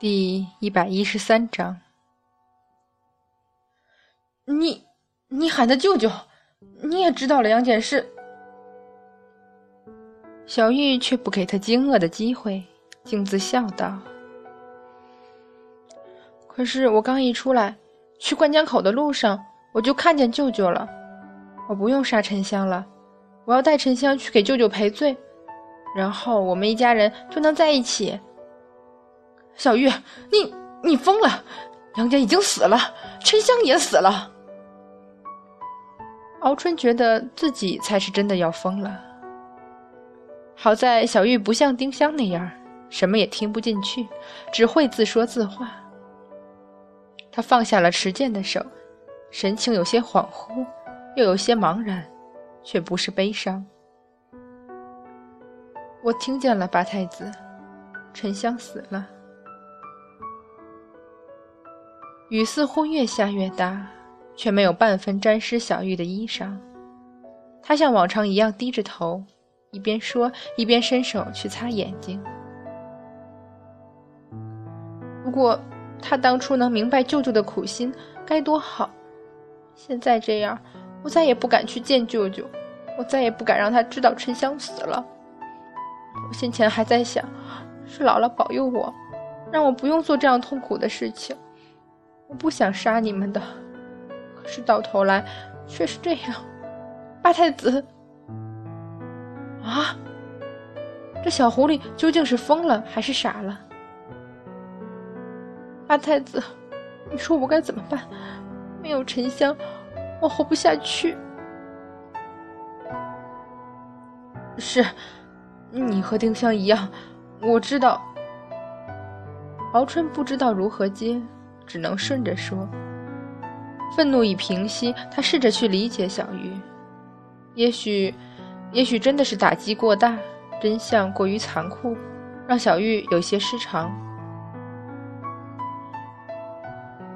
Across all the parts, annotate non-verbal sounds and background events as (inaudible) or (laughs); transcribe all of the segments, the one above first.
第一百一十三章，你你喊他舅舅，你也知道了两件事。小玉却不给他惊愕的机会，径自笑道：“可是我刚一出来，去灌江口的路上，我就看见舅舅了。我不用杀沉香了，我要带沉香去给舅舅赔罪，然后我们一家人就能在一起。”小玉，你你疯了！杨家已经死了，沉香也死了。敖春觉得自己才是真的要疯了。好在小玉不像丁香那样，什么也听不进去，只会自说自话。他放下了持剑的手，神情有些恍惚，又有些茫然，却不是悲伤。我听见了，八太子，沉香死了。雨似乎越下越大，却没有半分沾湿小玉的衣裳。他像往常一样低着头，一边说一边伸手去擦眼睛。如果他当初能明白舅舅的苦心，该多好！现在这样，我再也不敢去见舅舅，我再也不敢让他知道沉香死了。我先前还在想，是姥姥保佑我，让我不用做这样痛苦的事情。我不想杀你们的，可是到头来却是这样。八太子，啊，这小狐狸究竟是疯了还是傻了？八太子，你说我该怎么办？没有沉香，我活不下去。是，你和丁香一样，我知道。敖春不知道如何接。只能顺着说。愤怒已平息，他试着去理解小玉。也许，也许真的是打击过大，真相过于残酷，让小玉有些失常。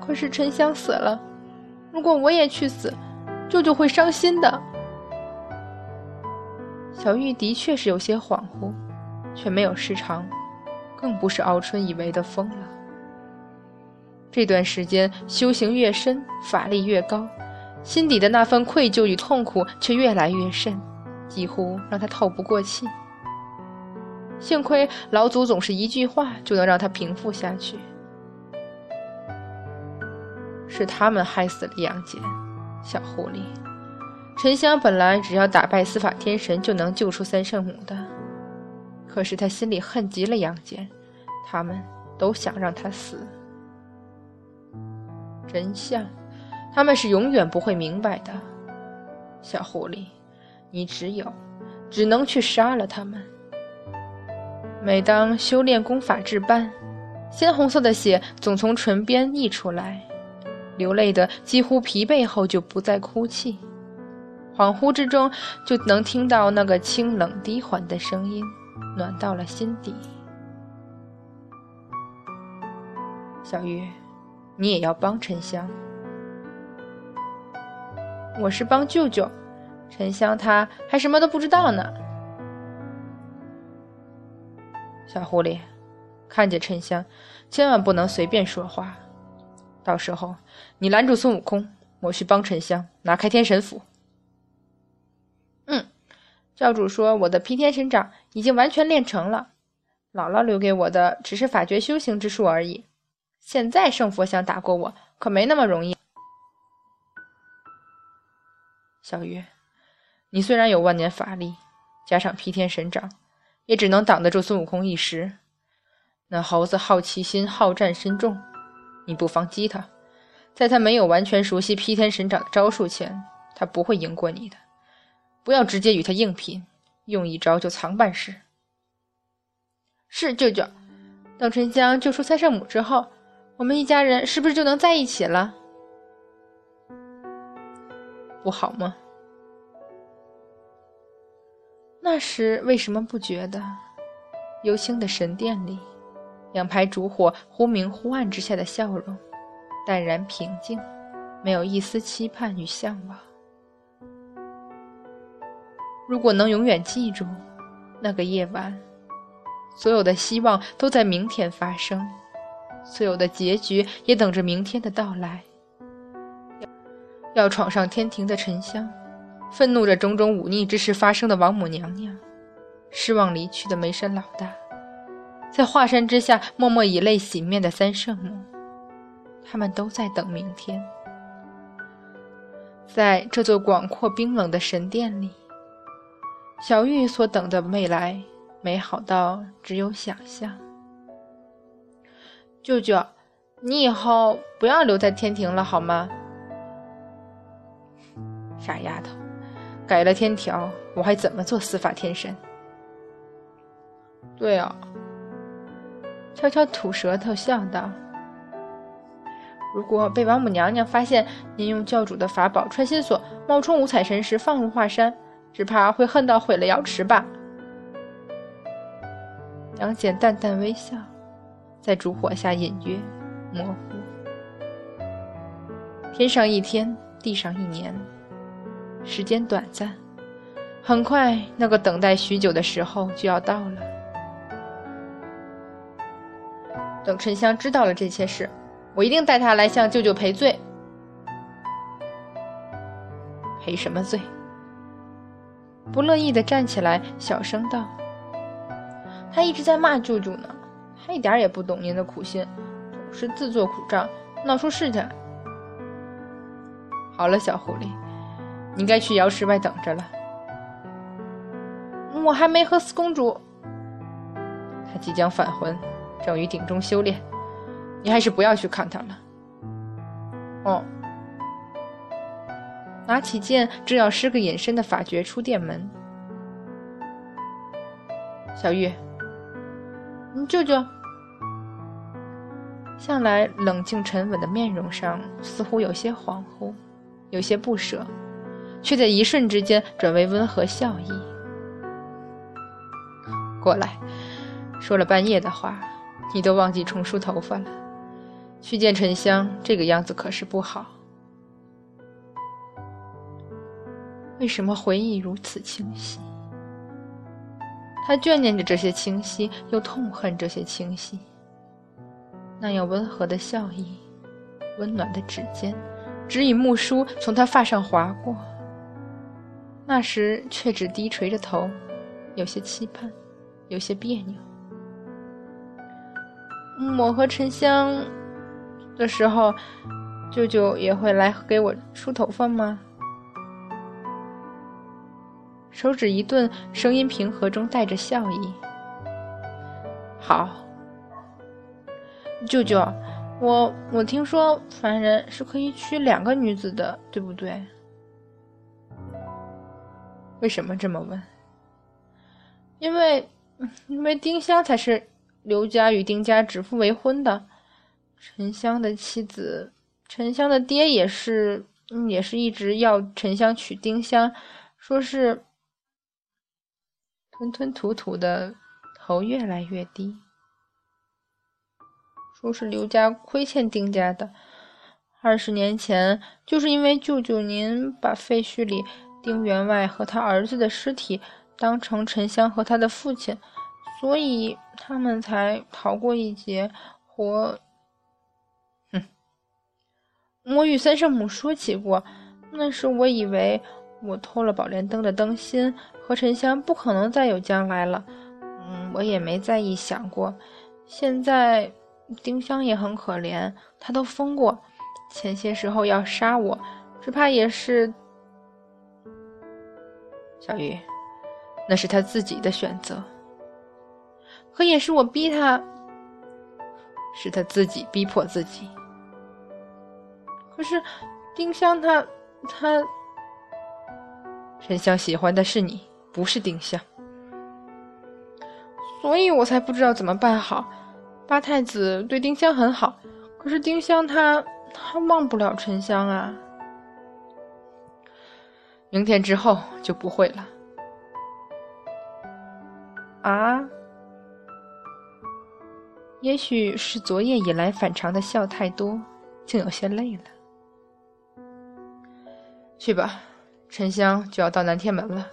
可是沉香死了，如果我也去死，舅舅会伤心的。小玉的确是有些恍惚，却没有失常，更不是敖春以为的疯了。这段时间修行越深，法力越高，心底的那份愧疚与痛苦却越来越甚，几乎让他透不过气。幸亏老祖总是一句话就能让他平复下去。是他们害死了杨戬，小狐狸。沉香本来只要打败司法天神就能救出三圣母的，可是他心里恨极了杨戬，他们都想让他死。真相，他们是永远不会明白的。小狐狸，你只有，只能去杀了他们。每当修炼功法至半，鲜红色的血总从唇边溢出来，流泪的几乎疲惫后就不再哭泣，恍惚之中就能听到那个清冷低缓的声音，暖到了心底。小玉。你也要帮沉香？我是帮舅舅，沉香他还什么都不知道呢。小狐狸，看见沉香，千万不能随便说话。到时候你拦住孙悟空，我去帮沉香拿开天神斧。嗯，教主说我的劈天神掌已经完全练成了，姥姥留给我的只是法诀修行之术而已。现在圣佛想打过我，可没那么容易。小鱼，你虽然有万年法力，加上劈天神掌，也只能挡得住孙悟空一时。那猴子好奇心、好战深重，你不妨激他，在他没有完全熟悉劈天神掌的招数前，他不会赢过你的。不要直接与他硬拼，用一招就藏半世。是舅舅，等沉香救出三圣母之后。我们一家人是不是就能在一起了？不好吗？那时为什么不觉得？幽清的神殿里，两排烛火忽明忽暗之下的笑容，淡然平静，没有一丝期盼与向往。如果能永远记住那个夜晚，所有的希望都在明天发生。所有的结局也等着明天的到来。要闯上天庭的沉香，愤怒着种种忤逆之事发生的王母娘娘，失望离去的梅山老大，在华山之下默默以泪洗面的三圣母，他们都在等明天。在这座广阔冰冷的神殿里，小玉所等的未来，美好到只有想象。舅舅，你以后不要留在天庭了，好吗？傻丫头，改了天条，我还怎么做司法天神？对啊，悄悄吐舌头笑道。如果被王母娘娘发现您用教主的法宝穿心锁冒充五彩神石放入华山，只怕会恨到毁了瑶池吧？杨戬淡淡微笑，在烛火下隐约模糊。天上一天，地上一年，时间短暂，很快那个等待许久的时候就要到了。等沉香知道了这些事。我一定带他来向舅舅赔罪。赔什么罪？不乐意的站起来，小声道：“他一直在骂舅舅呢，他一点也不懂您的苦心，总是自作苦账，闹出事情。”好了，小狐狸，你该去瑶池外等着了。我还没和四公主。他即将返魂，正于鼎中修炼。你还是不要去看他了。哦，拿起剑，正要施个隐身的法诀出殿门。小玉，你舅舅，向来冷静沉稳的面容上似乎有些恍惚，有些不舍，却在一瞬之间转为温和笑意。过来，说了半夜的话，你都忘记重梳头发了。去见沉香，这个样子可是不好。为什么回忆如此清晰？他眷念着这些清晰，又痛恨这些清晰。那样温和的笑意，温暖的指尖，指以木梳从他发上划过。那时却只低垂着头，有些期盼，有些别扭。我和沉香。的时候，舅舅也会来给我梳头发吗？手指一顿，声音平和中带着笑意。好，舅舅，我我听说凡人是可以娶两个女子的，对不对？为什么这么问？因为，因为丁香才是刘家与丁家指腹为婚的。沉香的妻子，沉香的爹也是，也是一直要沉香娶丁香，说是吞吞吐吐的，头越来越低，说是刘家亏欠丁家的。二十年前，就是因为舅舅您把废墟里丁员外和他儿子的尸体当成沉香和他的父亲，所以他们才逃过一劫，活。我与三圣母说起过，那时我以为我偷了宝莲灯的灯芯，和沉香不可能再有将来了。嗯，我也没在意想过。现在丁香也很可怜，他都疯过，前些时候要杀我，只怕也是小玉，那是他自己的选择，可也是我逼他，是他自己逼迫自己。可是，丁香他他，沉香喜欢的是你，不是丁香，所以我才不知道怎么办好。八太子对丁香很好，可是丁香他他忘不了沉香啊。明天之后就不会了。啊？也许是昨夜以来反常的笑太多，竟有些累了。去吧，沉香就要到南天门了。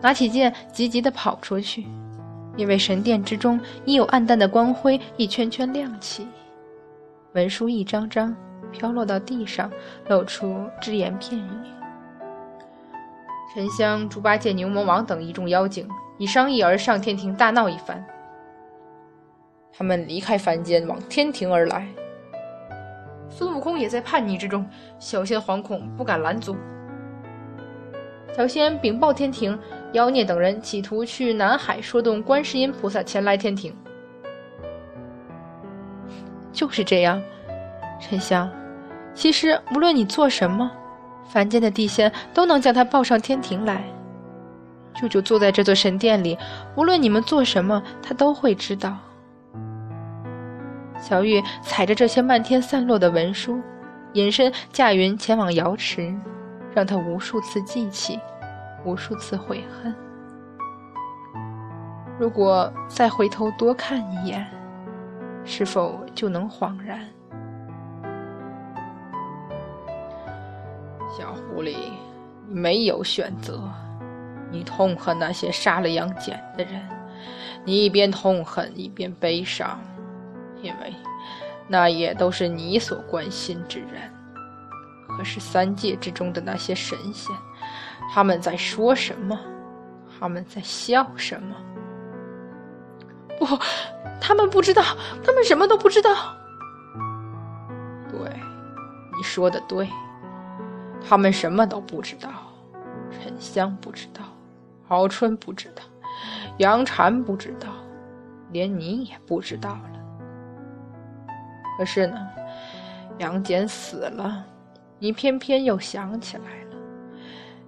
拿起剑，急急的跑出去。因为神殿之中已有暗淡的光辉一圈圈亮起，文书一张张飘落到地上，露出只言片语。沉香、猪八戒、牛魔王等一众妖精已商议而上天庭大闹一番。他们离开凡间，往天庭而来。孙悟空也在叛逆之中，小仙惶恐，不敢拦阻。小仙禀报天庭，妖孽等人企图去南海说动观世音菩萨前来天庭。就是这样，沉香。其实无论你做什么，凡间的地仙都能将他抱上天庭来。舅舅坐在这座神殿里，无论你们做什么，他都会知道。小玉踩着这些漫天散落的文书，隐身驾云前往瑶池，让他无数次记起，无数次悔恨。如果再回头多看一眼，是否就能恍然？小狐狸，你没有选择，你痛恨那些杀了杨戬的人，你一边痛恨一边悲伤。因为，那也都是你所关心之人。可是三界之中的那些神仙，他们在说什么？他们在笑什么？不，他们不知道，他们什么都不知道。对，你说的对，他们什么都不知道。沉香不知道，敖春不知道，杨婵不知道，连你也不知道了。可是呢，杨戬死了，你偏偏又想起来。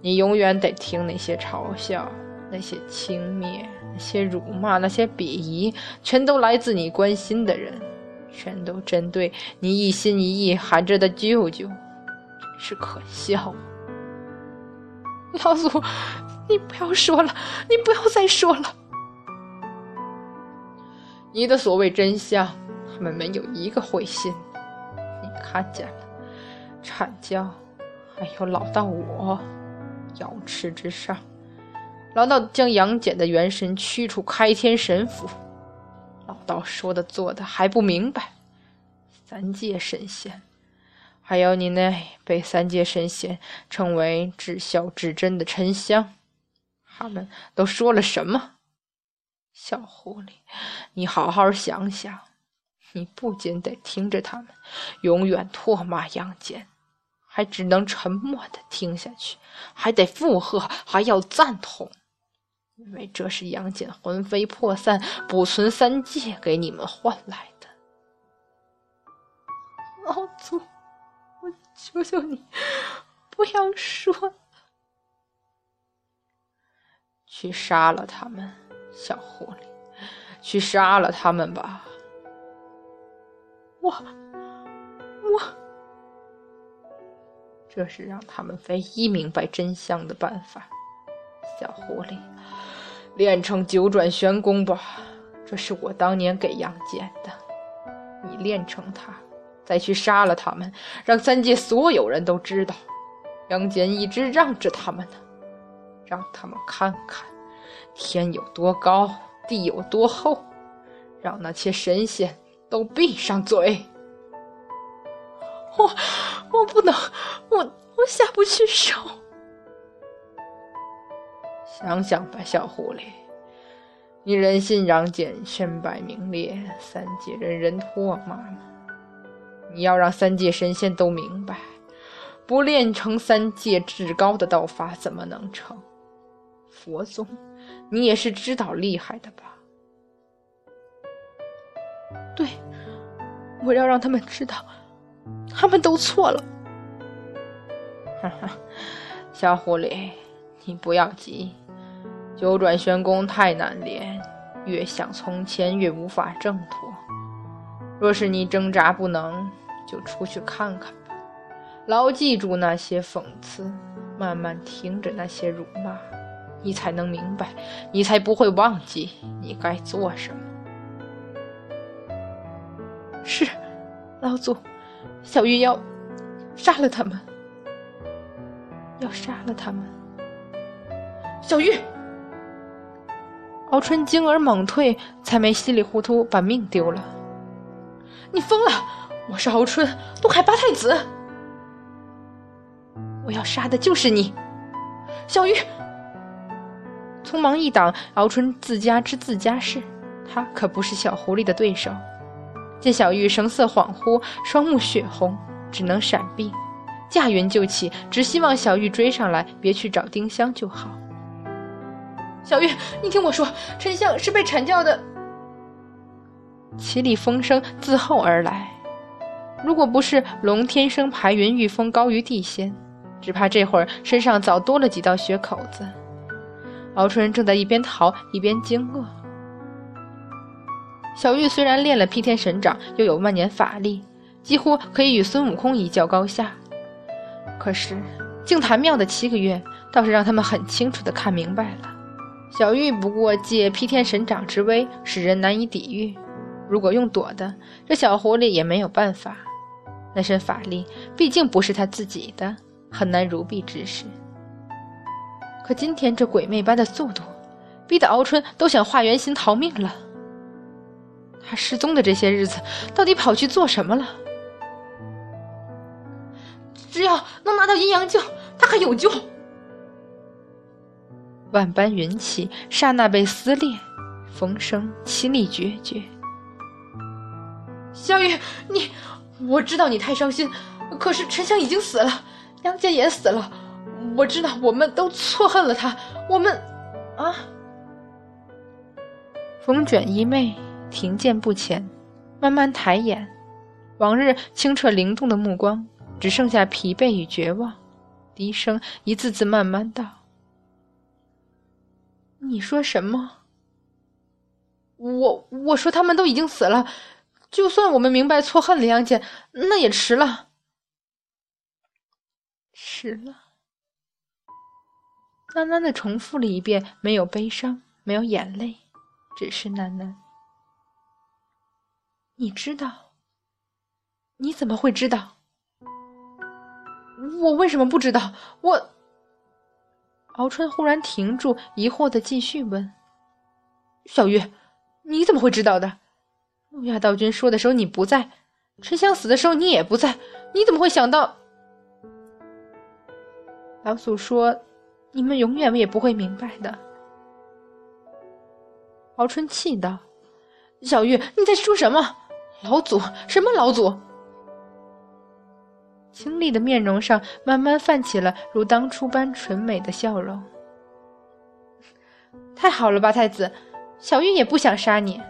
你永远得听那些嘲笑、那些轻蔑、那些辱骂、那些鄙夷，全都来自你关心的人，全都针对你一心一意喊着的舅舅，真是可笑。老祖，你不要说了，你不要再说了，你的所谓真相。他们没有一个会信，你看见了，阐教，还有老道我，瑶池之上，老道将杨戬的元神驱出开天神府，老道说的做的还不明白，三界神仙，还有你那被三界神仙称为至孝至真的沉香，他们都说了什么？小狐狸，你好好想想。你不仅得听着他们永远唾骂杨戬，还只能沉默的听下去，还得附和，还要赞同，因为这是杨戬魂飞魄散、不存三界给你们换来的。老祖，我求求你，不要说，去杀了他们，小狐狸，去杀了他们吧。我，我，这是让他们唯一明白真相的办法。小狐狸，练成九转玄功吧，这是我当年给杨戬的。你练成它，再去杀了他们，让三界所有人都知道，杨戬一直让着他们呢，让他们看看天有多高，地有多厚，让那些神仙。都闭上嘴！我 (laughs) 我不能，我我下不去手。想想吧，小狐狸，你人心杨戬身败名裂，三界人人唾骂吗？你要让三界神仙都明白，不练成三界至高的道法，怎么能成佛宗？你也是知道厉害的吧？对，我要让他们知道，他们都错了。哈哈，小狐狸，你不要急，九转玄功太难练，越想从前越无法挣脱。若是你挣扎不能，就出去看看吧，牢记住那些讽刺，慢慢听着那些辱骂，你才能明白，你才不会忘记你该做什么。是，老祖，小玉要杀了他们，要杀了他们。小玉，敖春惊而猛退，才没稀里糊涂把命丢了。你疯了！我是敖春，东海八太子。我要杀的就是你，小玉！匆忙一挡，敖春自家知自家事，他可不是小狐狸的对手。见小玉神色恍惚，双目血红，只能闪避，驾云就起，只希望小玉追上来，别去找丁香就好。小玉，你听我说，沉香是被阐教的。凄厉风声自后而来，如果不是龙天生排云御风高于地仙，只怕这会儿身上早多了几道血口子。敖春正在一边逃一边惊愕。小玉虽然练了劈天神掌，又有万年法力，几乎可以与孙悟空一较高下，可是净坛庙的七个月，倒是让他们很清楚的看明白了。小玉不过借劈天神掌之威，使人难以抵御。如果用躲的，这小狐狸也没有办法。那身法力毕竟不是他自己的，很难如臂之势。可今天这鬼魅般的速度，逼得敖春都想化原形逃命了。他失踪的这些日子，到底跑去做什么了？只要能拿到阴阳镜，他还有救。万般云起刹那被撕裂，风声凄厉决绝。小雨，你，我知道你太伤心，可是沉香已经死了，杨戬也死了，我知道我们都错恨了他，我们，啊！风卷衣袂，停剑不前，慢慢抬眼，往日清澈灵动的目光，只剩下疲惫与绝望，低声一字字慢慢道：“你说什么？我我说他们都已经死了。”就算我们明白错恨了杨戬，那也迟了。迟了。喃喃的重复了一遍，没有悲伤，没有眼泪，只是喃喃。你知道？你怎么会知道？我为什么不知道？我……敖春忽然停住，疑惑的继续问：“小玉，你怎么会知道的？”陆亚道君说的时候你不在，沉香死的时候你也不在，你怎么会想到？老祖说，你们永远也不会明白的。敖春气道：“小玉，你在说什么？老祖？什么老祖？”清丽的面容上慢慢泛起了如当初般纯美的笑容。太好了，吧太子，小玉也不想杀你。